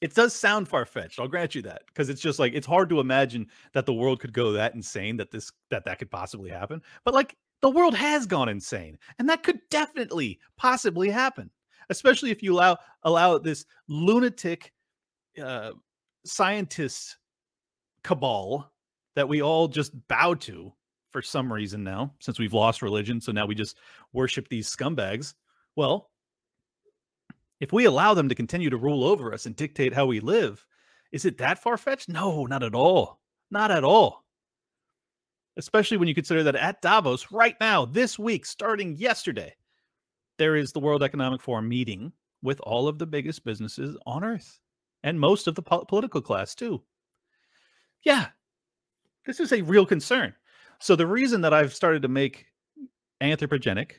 It does sound far fetched. I'll grant you that because it's just like it's hard to imagine that the world could go that insane that this that that could possibly happen. But like the world has gone insane, and that could definitely possibly happen, especially if you allow allow this lunatic uh, scientist cabal that we all just bow to for some reason now, since we've lost religion. So now we just worship these scumbags. Well, if we allow them to continue to rule over us and dictate how we live, is it that far fetched? No, not at all. Not at all. Especially when you consider that at Davos right now, this week, starting yesterday, there is the World Economic Forum meeting with all of the biggest businesses on earth and most of the po- political class, too. Yeah, this is a real concern. So the reason that I've started to make anthropogenic,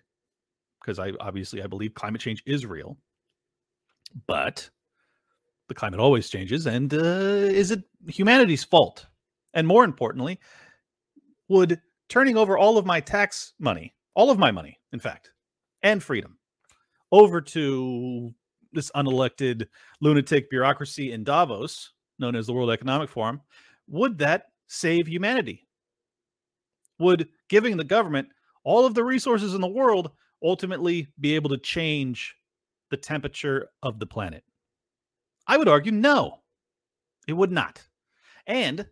because I obviously I believe climate change is real, but the climate always changes, and uh, is it humanity's fault? And more importantly, would turning over all of my tax money, all of my money, in fact, and freedom, over to this unelected lunatic bureaucracy in Davos, known as the World Economic Forum, would that save humanity? Would giving the government all of the resources in the world ultimately be able to change the temperature of the planet? I would argue no, it would not. And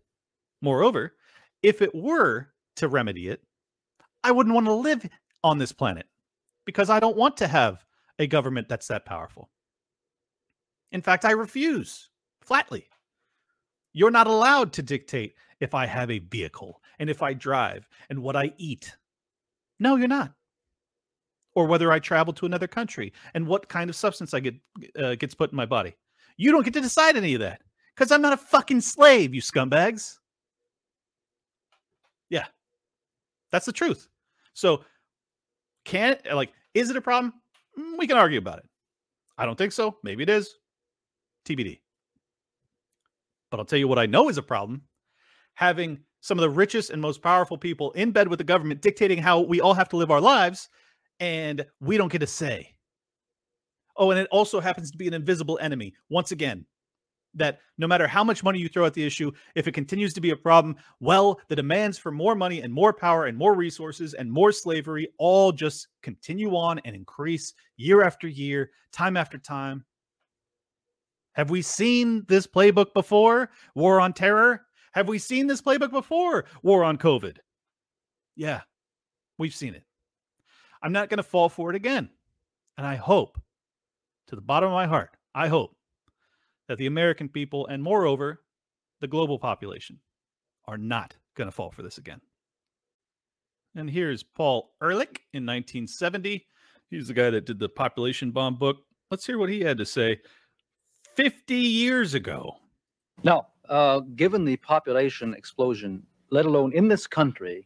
moreover, if it were to remedy it, I wouldn't want to live on this planet because I don't want to have a government that's that powerful. In fact, I refuse flatly. You're not allowed to dictate if I have a vehicle and if I drive and what I eat. No, you're not. Or whether I travel to another country and what kind of substance I get uh, gets put in my body. You don't get to decide any of that because I'm not a fucking slave, you scumbags. Yeah, that's the truth. So, can like, is it a problem? Mm, We can argue about it. I don't think so. Maybe it is. TBD. But I'll tell you what I know is a problem having some of the richest and most powerful people in bed with the government dictating how we all have to live our lives, and we don't get a say. Oh, and it also happens to be an invisible enemy. Once again, that no matter how much money you throw at the issue, if it continues to be a problem, well, the demands for more money and more power and more resources and more slavery all just continue on and increase year after year, time after time. Have we seen this playbook before? War on terror? Have we seen this playbook before? War on COVID? Yeah, we've seen it. I'm not going to fall for it again. And I hope, to the bottom of my heart, I hope that the American people and moreover, the global population are not going to fall for this again. And here's Paul Ehrlich in 1970. He's the guy that did the population bomb book. Let's hear what he had to say 50 years ago. Now, uh, given the population explosion, let alone in this country,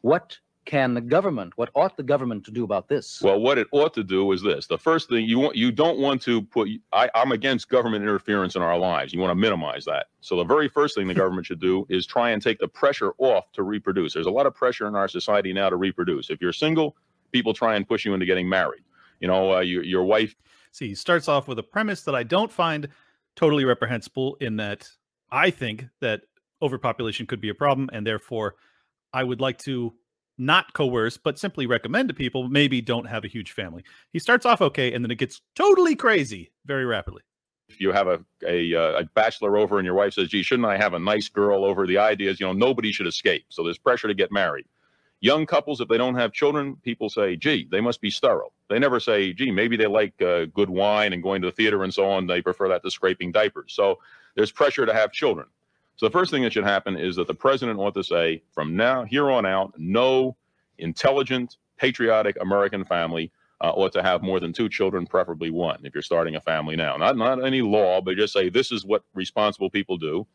what can the government, what ought the government to do about this? Well, what it ought to do is this: the first thing you want, you don't want to put. I, I'm against government interference in our lives. You want to minimize that. So the very first thing the [laughs] government should do is try and take the pressure off to reproduce. There's a lot of pressure in our society now to reproduce. If you're single, people try and push you into getting married. You know, uh, your your wife. See, he starts off with a premise that I don't find totally reprehensible. In that, I think that overpopulation could be a problem, and therefore, I would like to not coerce, but simply recommend to people maybe don't have a huge family. He starts off okay, and then it gets totally crazy very rapidly. If you have a, a uh, a bachelor over and your wife says, "Gee, shouldn't I have a nice girl over?" The idea is, you know, nobody should escape. So there's pressure to get married. Young couples, if they don't have children, people say, "Gee, they must be sterile." They never say, "Gee, maybe they like uh, good wine and going to the theater and so on. They prefer that to scraping diapers." So there's pressure to have children. So the first thing that should happen is that the president ought to say, from now here on out, no intelligent, patriotic American family uh, ought to have more than two children, preferably one, if you're starting a family now. Not not any law, but just say this is what responsible people do.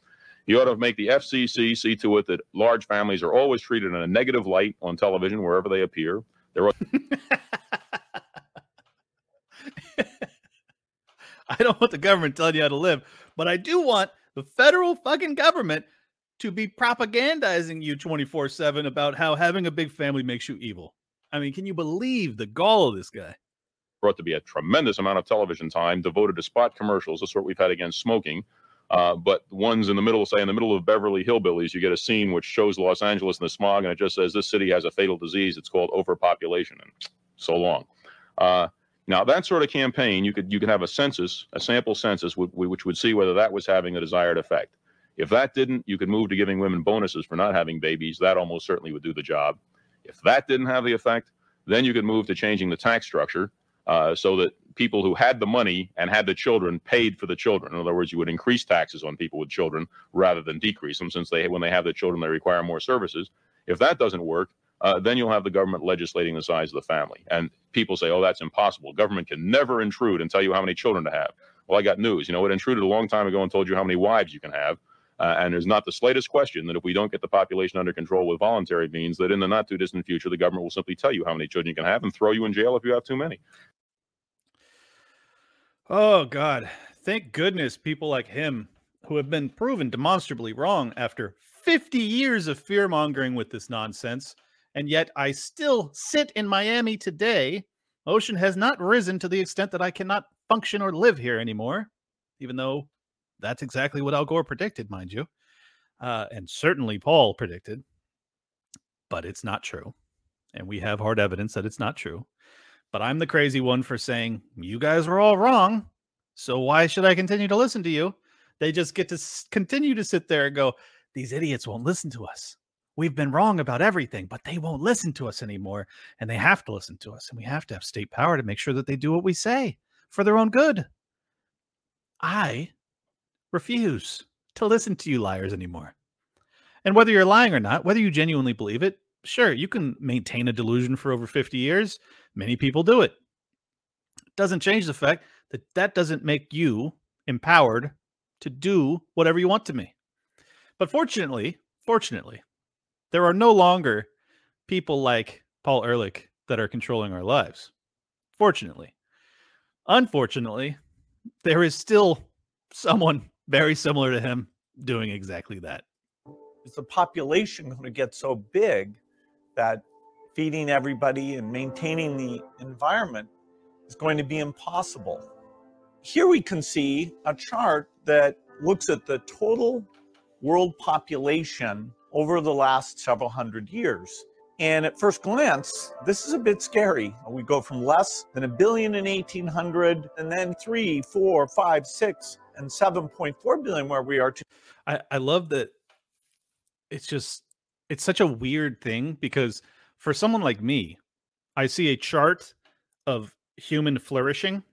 He ought to make the FCC see to it that large families are always treated in a negative light on television wherever they appear. There [laughs] [laughs] I don't want the government telling you how to live, but I do want the federal fucking government to be propagandizing you 24 7 about how having a big family makes you evil. I mean, can you believe the gall of this guy? brought to be a tremendous amount of television time devoted to spot commercials, the sort we've had against smoking. Uh, but ones in the middle, say in the middle of Beverly Hillbillies, you get a scene which shows Los Angeles in the smog, and it just says this city has a fatal disease. It's called overpopulation, and so long. Uh, now that sort of campaign, you could you could have a census, a sample census, which, would see whether that was having a desired effect. If that didn't, you could move to giving women bonuses for not having babies. That almost certainly would do the job. If that didn't have the effect, then you could move to changing the tax structure uh, so that people who had the money and had the children paid for the children. In other words, you would increase taxes on people with children rather than decrease them, since they when they have the children they require more services. If that doesn't work, uh, then you'll have the government legislating the size of the family. And people say, "Oh, that's impossible. Government can never intrude and tell you how many children to have." Well, I got news. You know, it intruded a long time ago and told you how many wives you can have. Uh, and there's not the slightest question that if we don't get the population under control with voluntary means, that in the not too distant future, the government will simply tell you how many children you can have and throw you in jail if you have too many. Oh, God. Thank goodness people like him, who have been proven demonstrably wrong after 50 years of fear mongering with this nonsense, and yet I still sit in Miami today. Ocean has not risen to the extent that I cannot function or live here anymore, even though that's exactly what Al Gore predicted, mind you. Uh, and certainly Paul predicted, but it's not true. And we have hard evidence that it's not true. But I'm the crazy one for saying, you guys were all wrong. So why should I continue to listen to you? They just get to continue to sit there and go, these idiots won't listen to us. We've been wrong about everything, but they won't listen to us anymore. And they have to listen to us. And we have to have state power to make sure that they do what we say for their own good. I refuse to listen to you liars anymore. And whether you're lying or not, whether you genuinely believe it, sure, you can maintain a delusion for over 50 years. Many people do it. It doesn't change the fact that that doesn't make you empowered to do whatever you want to me. But fortunately, fortunately, there are no longer people like Paul Ehrlich that are controlling our lives. Fortunately. Unfortunately, there is still someone very similar to him doing exactly that. Is the population going to get so big that feeding everybody and maintaining the environment is going to be impossible? Here we can see a chart that looks at the total world population over the last several hundred years. And at first glance, this is a bit scary. We go from less than a billion in 1800, and then three, four, five, six, and 7.4 billion where we are today. I, I love that it's just it's such a weird thing because for someone like me, I see a chart of human flourishing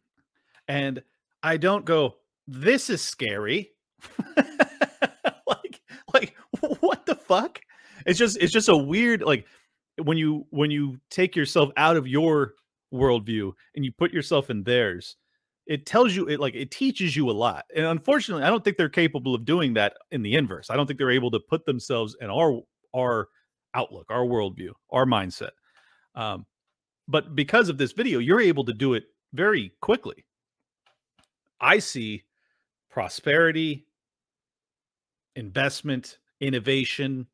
and I don't go, this is scary. [laughs] like like what the fuck? It's just it's just a weird like when you when you take yourself out of your worldview and you put yourself in theirs, it tells you it like it teaches you a lot. And unfortunately, I don't think they're capable of doing that in the inverse. I don't think they're able to put themselves in our our outlook, our worldview, our mindset. Um, but because of this video, you're able to do it very quickly. I see prosperity, investment, innovation,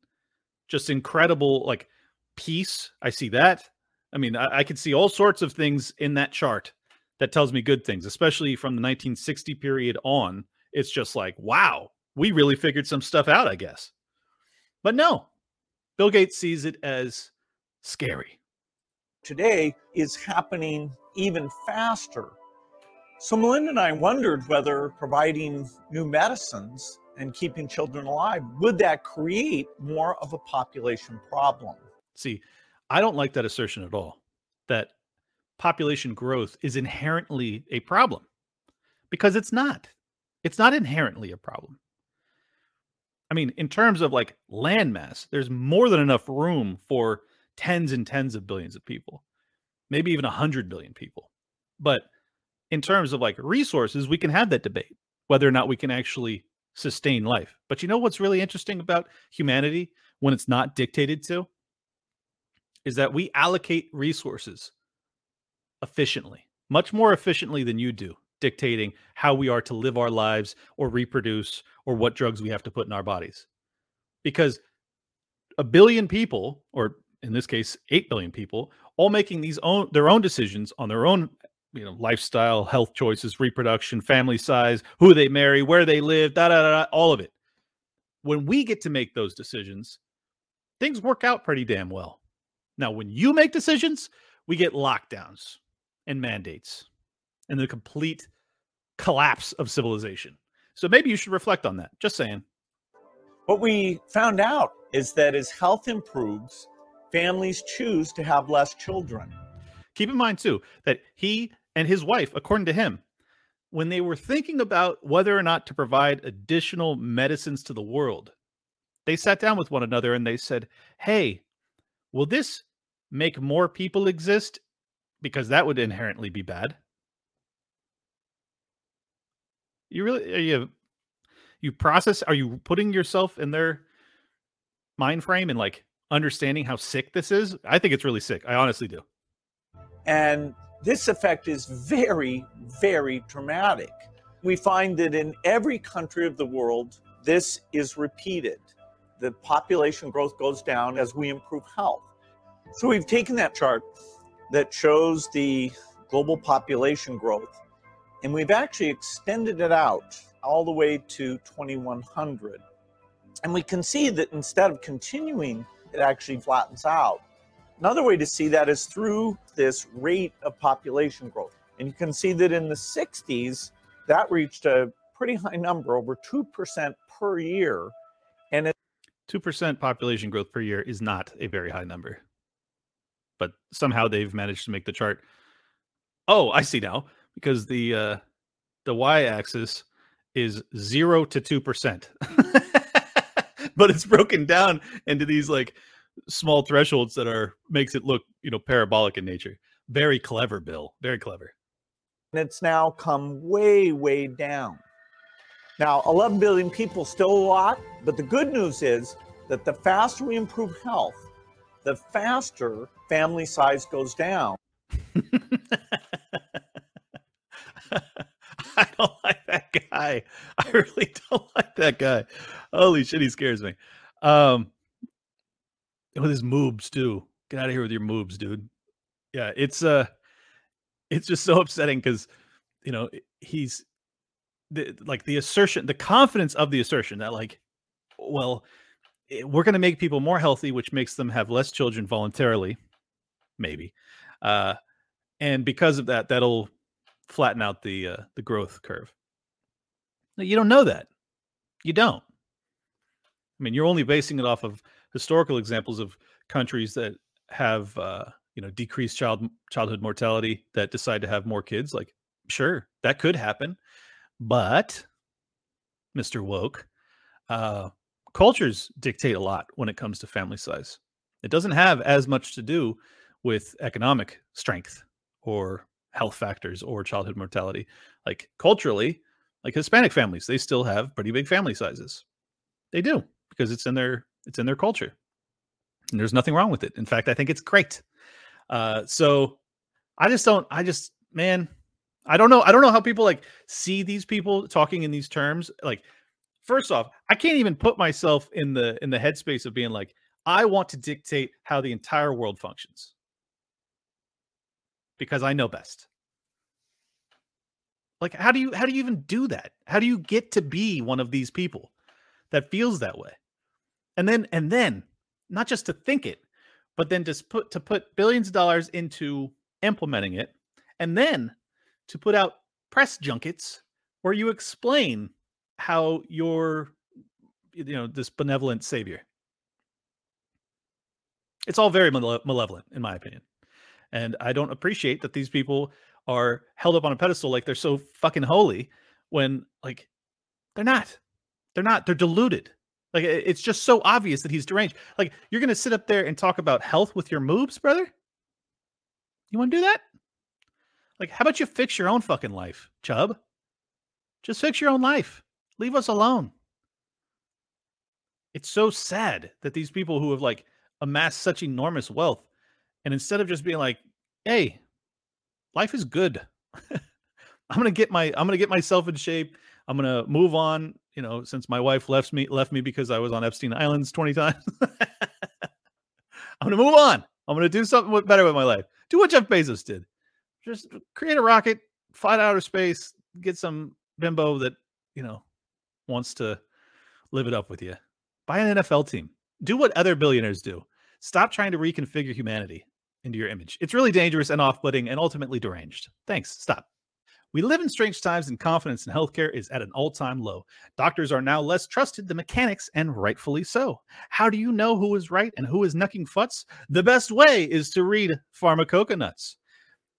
just incredible like peace. I see that. I mean, I, I can see all sorts of things in that chart that tells me good things, especially from the 1960 period on. It's just like, wow, we really figured some stuff out, I guess. But no, Bill Gates sees it as scary. Today is happening even faster. So Melinda and I wondered whether providing new medicines and keeping children alive would that create more of a population problem? See, I don't like that assertion at all. That population growth is inherently a problem because it's not. It's not inherently a problem. I mean, in terms of like landmass, there's more than enough room for tens and tens of billions of people, maybe even a hundred billion people. But in terms of like resources, we can have that debate whether or not we can actually sustain life. But you know what's really interesting about humanity when it's not dictated to? Is that we allocate resources efficiently, much more efficiently than you do, dictating how we are to live our lives or reproduce or what drugs we have to put in our bodies. Because a billion people, or in this case, 8 billion people, all making these own their own decisions on their own you know lifestyle health choices reproduction family size who they marry where they live da da da all of it. When we get to make those decisions things work out pretty damn well. Now when you make decisions we get lockdowns and mandates and the complete collapse of civilization. So maybe you should reflect on that. Just saying. What we found out is that as health improves, families choose to have less children. Keep in mind too that he and his wife, according to him, when they were thinking about whether or not to provide additional medicines to the world, they sat down with one another and they said, "Hey, will this make more people exist because that would inherently be bad?" You really are you you process are you putting yourself in their mind frame and like understanding how sick this is? I think it's really sick. I honestly do. And this effect is very, very dramatic. We find that in every country of the world, this is repeated. The population growth goes down as we improve health. So we've taken that chart that shows the global population growth, and we've actually extended it out all the way to 2100. And we can see that instead of continuing, it actually flattens out. Another way to see that is through this rate of population growth. And you can see that in the 60s, that reached a pretty high number, over 2% per year. And it, 2% population growth per year is not a very high number. But somehow they've managed to make the chart. Oh, I see now. Because the uh, the y-axis is 0 to 2%. [laughs] but it's broken down into these like small thresholds that are makes it look, you know, parabolic in nature. Very clever, Bill. Very clever. and it's now come way, way down. Now, 11 billion people, still a lot, but the good news is that the faster we improve health, the faster family size goes down. [laughs] I don't like that guy. I really don't like that guy. Holy shit, he scares me. Um, with his moobs too. Get out of here with your moobs, dude. Yeah, it's uh, it's just so upsetting because you know he's the, like the assertion, the confidence of the assertion that like, well, eh, we're going to make people more healthy, which makes them have less children voluntarily, maybe, uh, and because of that, that'll flatten out the uh, the growth curve. You don't know that. You don't. I mean, you're only basing it off of historical examples of countries that have, uh, you know, decreased child childhood mortality that decide to have more kids. Like, sure, that could happen, but Mr. Woke, uh, cultures dictate a lot when it comes to family size. It doesn't have as much to do with economic strength or health factors or childhood mortality. Like culturally, like Hispanic families, they still have pretty big family sizes. They do because it's in their it's in their culture. And there's nothing wrong with it. In fact, I think it's great. Uh, so I just don't. I just man, I don't know. I don't know how people like see these people talking in these terms. Like, first off, I can't even put myself in the in the headspace of being like, I want to dictate how the entire world functions because I know best. Like, how do you how do you even do that? How do you get to be one of these people that feels that way? And then and then not just to think it, but then just put to put billions of dollars into implementing it, and then to put out press junkets where you explain how you're you know this benevolent savior. It's all very male- malevolent, in my opinion. And I don't appreciate that these people are held up on a pedestal like they're so fucking holy when like they're not. They're not. They're deluded. Like it's just so obvious that he's deranged. Like you're gonna sit up there and talk about health with your moves, brother? You want to do that? Like, how about you fix your own fucking life, Chubb? Just fix your own life. Leave us alone. It's so sad that these people who have like amassed such enormous wealth, and instead of just being like, "Hey, life is good. [laughs] I'm gonna get my I'm gonna get myself in shape. I'm gonna move on. You know, since my wife left me left me because I was on Epstein Islands 20 times. [laughs] I'm gonna move on. I'm gonna do something better with my life. Do what Jeff Bezos did. Just create a rocket, fly to outer space, get some bimbo that you know wants to live it up with you. Buy an NFL team. Do what other billionaires do. Stop trying to reconfigure humanity into your image. It's really dangerous and off-putting and ultimately deranged. Thanks. Stop. We live in strange times and confidence in healthcare is at an all time low. Doctors are now less trusted than mechanics, and rightfully so. How do you know who is right and who is knucking futs? The best way is to read Pharmacoconuts.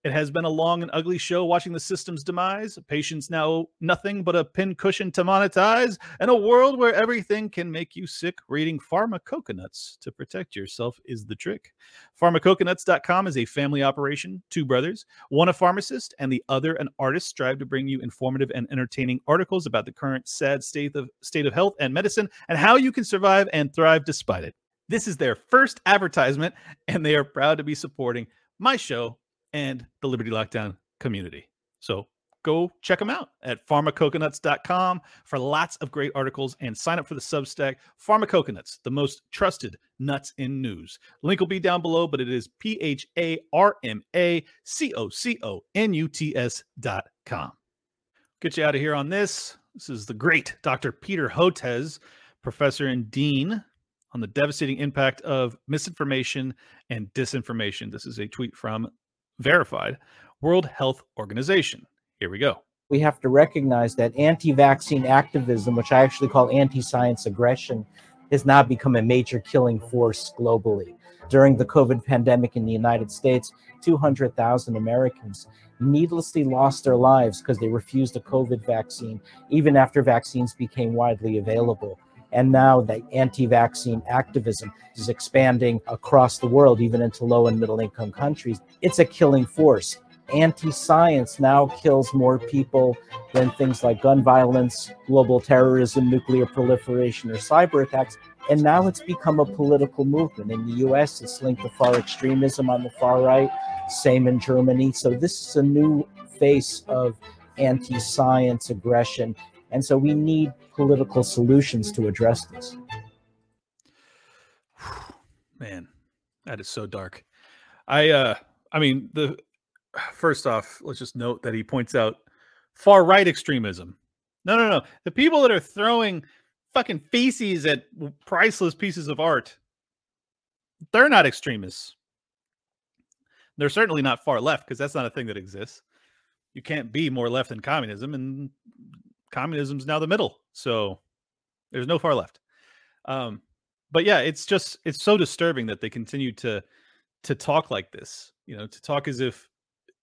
It has been a long and ugly show watching the system's demise. Patients now nothing but a pincushion to monetize, and a world where everything can make you sick. Reading Pharmacoconuts to protect yourself is the trick. Pharmacoconuts.com is a family operation. Two brothers, one a pharmacist and the other an artist, strive to bring you informative and entertaining articles about the current sad state of state of health and medicine and how you can survive and thrive despite it. This is their first advertisement, and they are proud to be supporting my show and the Liberty Lockdown community. So go check them out at pharmacoconuts.com for lots of great articles and sign up for the Substack Pharmacoconuts, the most trusted nuts in news. Link will be down below, but it is P H A R M A C O C O N U T S dot com. Get you out of here on this. This is the great Dr. Peter Hotez, professor and dean on the devastating impact of misinformation and disinformation. This is a tweet from verified World Health Organization. Here we go. we have to recognize that anti-vaccine activism, which I actually call anti-science aggression, has now become a major killing force globally. During the COVID pandemic in the United States, 200,000 Americans needlessly lost their lives because they refused a COVID vaccine, even after vaccines became widely available. And now the anti vaccine activism is expanding across the world, even into low and middle income countries. It's a killing force. Anti science now kills more people than things like gun violence, global terrorism, nuclear proliferation, or cyber attacks. And now it's become a political movement. In the US, it's linked to far extremism on the far right, same in Germany. So this is a new face of anti science aggression. And so we need political solutions to address this. [sighs] Man, that is so dark. I uh I mean the [sighs] first off, let's just note that he points out far right extremism. No, no, no. The people that are throwing fucking feces at priceless pieces of art, they're not extremists. They're certainly not far left because that's not a thing that exists. You can't be more left than communism, and communism's now the middle. So there's no far left. Um, but yeah, it's just it's so disturbing that they continue to to talk like this. You know, to talk as if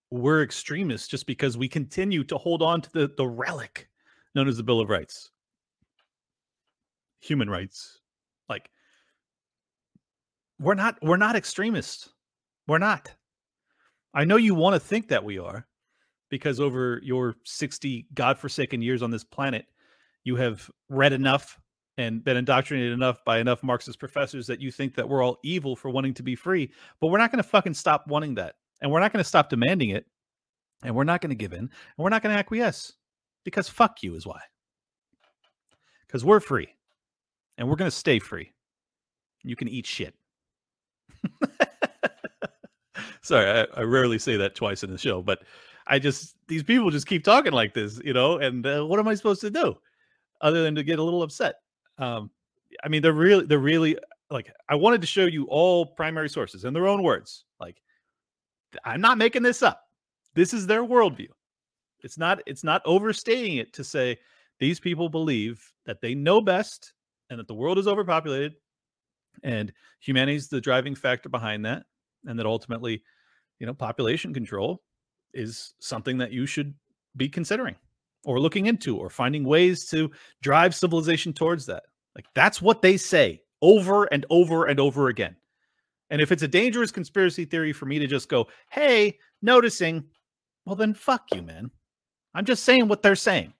we're extremists just because we continue to hold on to the the relic known as the Bill of Rights, human rights. Like we're not we're not extremists. We're not. I know you want to think that we are because over your 60 godforsaken years on this planet, you have read enough and been indoctrinated enough by enough Marxist professors that you think that we're all evil for wanting to be free. But we're not going to fucking stop wanting that. And we're not going to stop demanding it. And we're not going to give in. And we're not going to acquiesce because fuck you is why. Because we're free and we're going to stay free. You can eat shit. [laughs] Sorry, I, I, rarely say that twice in the show, but I just, these people just keep talking like this, you know, and uh, what am I supposed to do other than to get a little upset? Um, I mean, they're really, they're really like, I wanted to show you all primary sources in their own words. Like, I'm not making this up. This is their worldview. It's not, it's not overstating it to say these people believe that they know best and that the world is overpopulated and humanity is the driving factor behind that and that ultimately you know population control is something that you should be considering or looking into or finding ways to drive civilization towards that like that's what they say over and over and over again and if it's a dangerous conspiracy theory for me to just go hey noticing well then fuck you man i'm just saying what they're saying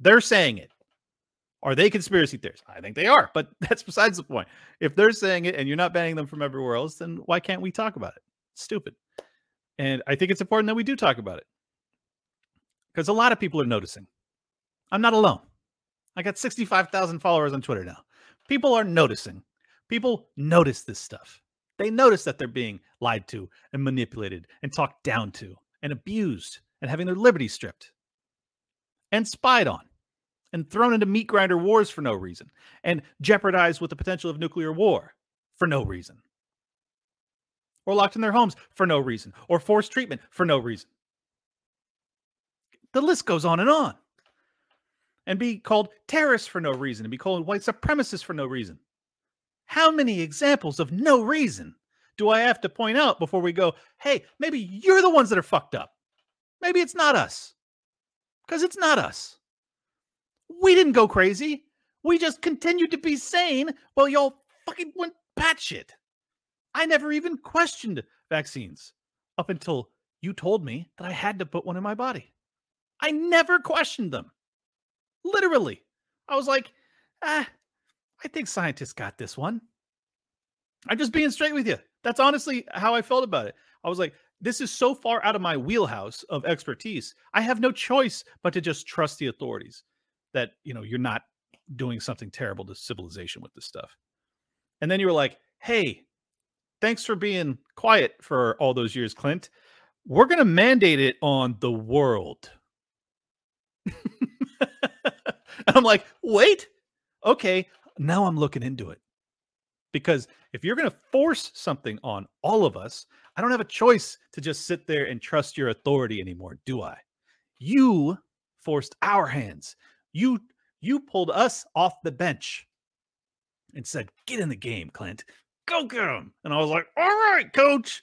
they're saying it are they conspiracy theorists? I think they are, but [laughs] that's besides the point. If they're saying it and you're not banning them from everywhere else, then why can't we talk about it? stupid. And I think it's important that we do talk about it because a lot of people are noticing. I'm not alone. I got 65,000 followers on Twitter now. People are noticing. People notice this stuff. They notice that they're being lied to and manipulated and talked down to and abused and having their liberty stripped and spied on and thrown into meat grinder wars for no reason and jeopardized with the potential of nuclear war for no reason or locked in their homes for no reason or forced treatment for no reason. The list goes on and on. And be called terrorists for no reason and be called white supremacists for no reason. How many examples of no reason do I have to point out before we go, hey, maybe you're the ones that are fucked up? Maybe it's not us. Because it's not us. We didn't go crazy. We just continued to be sane while y'all fucking went batshit. I never even questioned vaccines up until you told me that I had to put one in my body. I never questioned them. Literally. I was like, ah, I think scientists got this one. I'm just being straight with you. That's honestly how I felt about it. I was like, this is so far out of my wheelhouse of expertise. I have no choice but to just trust the authorities that you know you're not doing something terrible to civilization with this stuff. And then you were like, "Hey, thanks for being quiet for all those years, Clint. We're going to mandate it on the world." [laughs] I'm like, "Wait. Okay, now I'm looking into it." Because if you're going to force something on all of us, I don't have a choice to just sit there and trust your authority anymore, do I? You forced our hands. You you pulled us off the bench and said, "Get in the game, Clint. Go get him." And I was like, "All right, coach."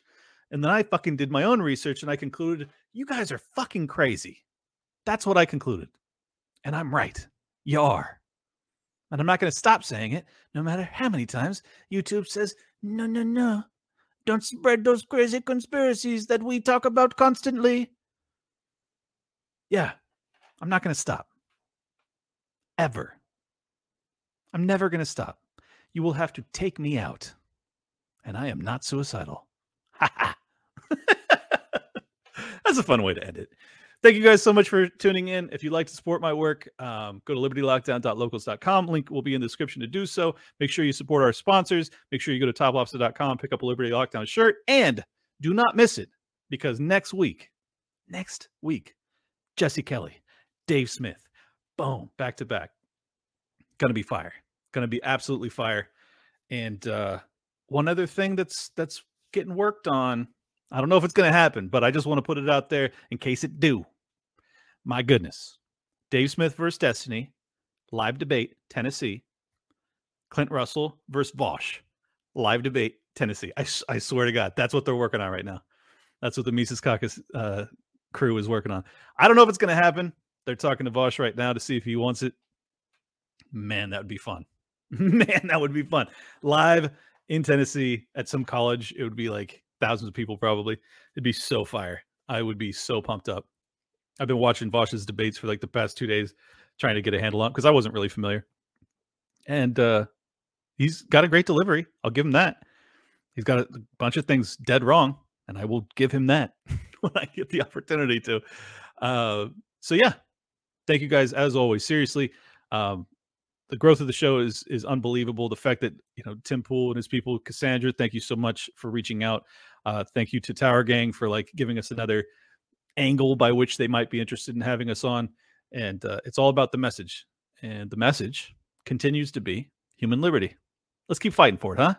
And then I fucking did my own research and I concluded, "You guys are fucking crazy." That's what I concluded. And I'm right. You are. And I'm not going to stop saying it no matter how many times YouTube says, "No, no, no. Don't spread those crazy conspiracies that we talk about constantly." Yeah. I'm not going to stop ever. I'm never going to stop. You will have to take me out. And I am not suicidal. [laughs] That's a fun way to end it. Thank you guys so much for tuning in. If you'd like to support my work, um, go to libertylockdown.locals.com. Link will be in the description to do so. Make sure you support our sponsors. Make sure you go to toplobster.com, pick up a Liberty Lockdown shirt, and do not miss it because next week, next week, Jesse Kelly, Dave Smith, boom, back to back. Gonna be fire. Gonna be absolutely fire. And uh one other thing that's that's getting worked on. I don't know if it's gonna happen, but I just want to put it out there in case it do. My goodness. Dave Smith versus Destiny, live debate, Tennessee. Clint Russell versus Vaush, live debate, Tennessee. I, I swear to God, that's what they're working on right now. That's what the Mises Caucus uh, crew is working on. I don't know if it's going to happen. They're talking to Vaush right now to see if he wants it. Man, that would be fun. [laughs] Man, that would be fun. Live in Tennessee at some college, it would be like thousands of people probably. It'd be so fire. I would be so pumped up. I've been watching Vaush's debates for like the past two days, trying to get a handle on because I wasn't really familiar. And uh he's got a great delivery. I'll give him that. He's got a bunch of things dead wrong, and I will give him that [laughs] when I get the opportunity to. Uh, so yeah, thank you guys as always. Seriously, um, the growth of the show is is unbelievable. The fact that you know Tim Pool and his people, Cassandra, thank you so much for reaching out. Uh, thank you to Tower Gang for like giving us another angle by which they might be interested in having us on. And uh, it's all about the message, and the message continues to be human liberty. Let's keep fighting for it, huh?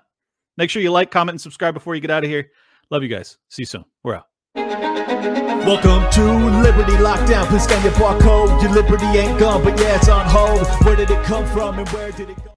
Make sure you like, comment, and subscribe before you get out of here. Love you guys. See you soon. We're out. Welcome to Liberty Lockdown. Please scan your barcode. Your liberty ain't gone, but yeah, it's on hold. Where did it come from and where did it go?